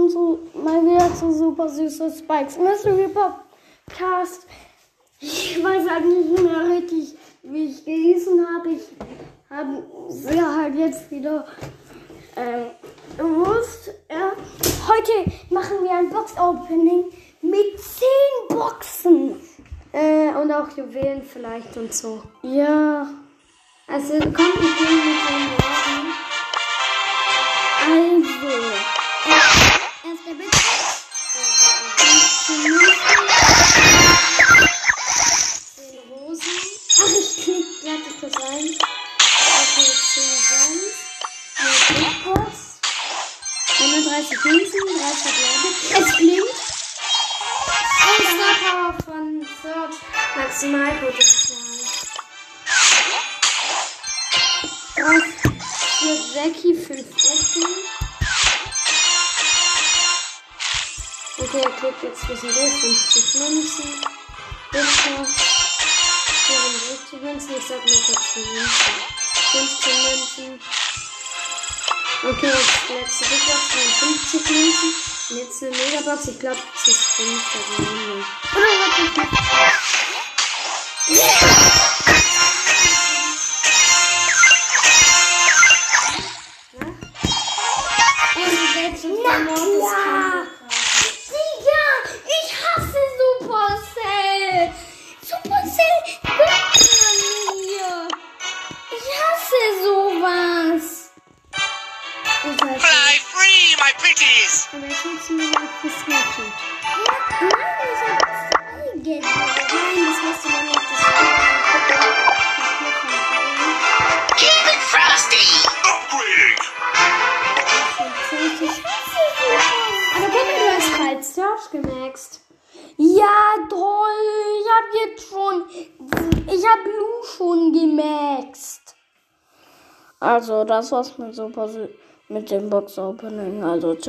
willkommen zu, mal wieder zu Super Süße Spikes Mystery Podcast. Ich weiß eigentlich nicht mehr richtig, wie ich gelesen habe. Ich habe sie halt jetzt wieder äh, gewusst. Ja. Heute machen wir ein Box-Opening mit 10 Boxen. Äh, und auch Juwelen vielleicht und so. Ja, Also kommt mit dem mit den Worten. 31 Münzen, 3 Verbleibende. Es blinkt. Und Star Power von Search. Maximalpotenzial. Drauf für Jackie 5 Ecken. Okay, er klickt jetzt ein bisschen durch. 50 Münzen. Bitte. 64 Münzen, ich sag nur kurz 10 Münzen. 15 Münzen. Okay, jetzt letzte Big Box, 52 Münzen. Und jetzt eine Megabox, ich glaube, es ist 5, da brauchen wir. Oder warte ich nicht. Na klar. My pretties! Aber ich nutze mir mal Snapchat. Nein, ich hab zwei Geld. Nein, das hast du noch nicht. Das Keep it frosty! Upgrading! ist Aber guck mal, du hast bald Search gemaxt. Ja, toll. Ich hab jetzt schon. Ich hab Lu schon gemaxt. Also, das war's mit Super Sü- mit dem Box Opening. Also, ciao.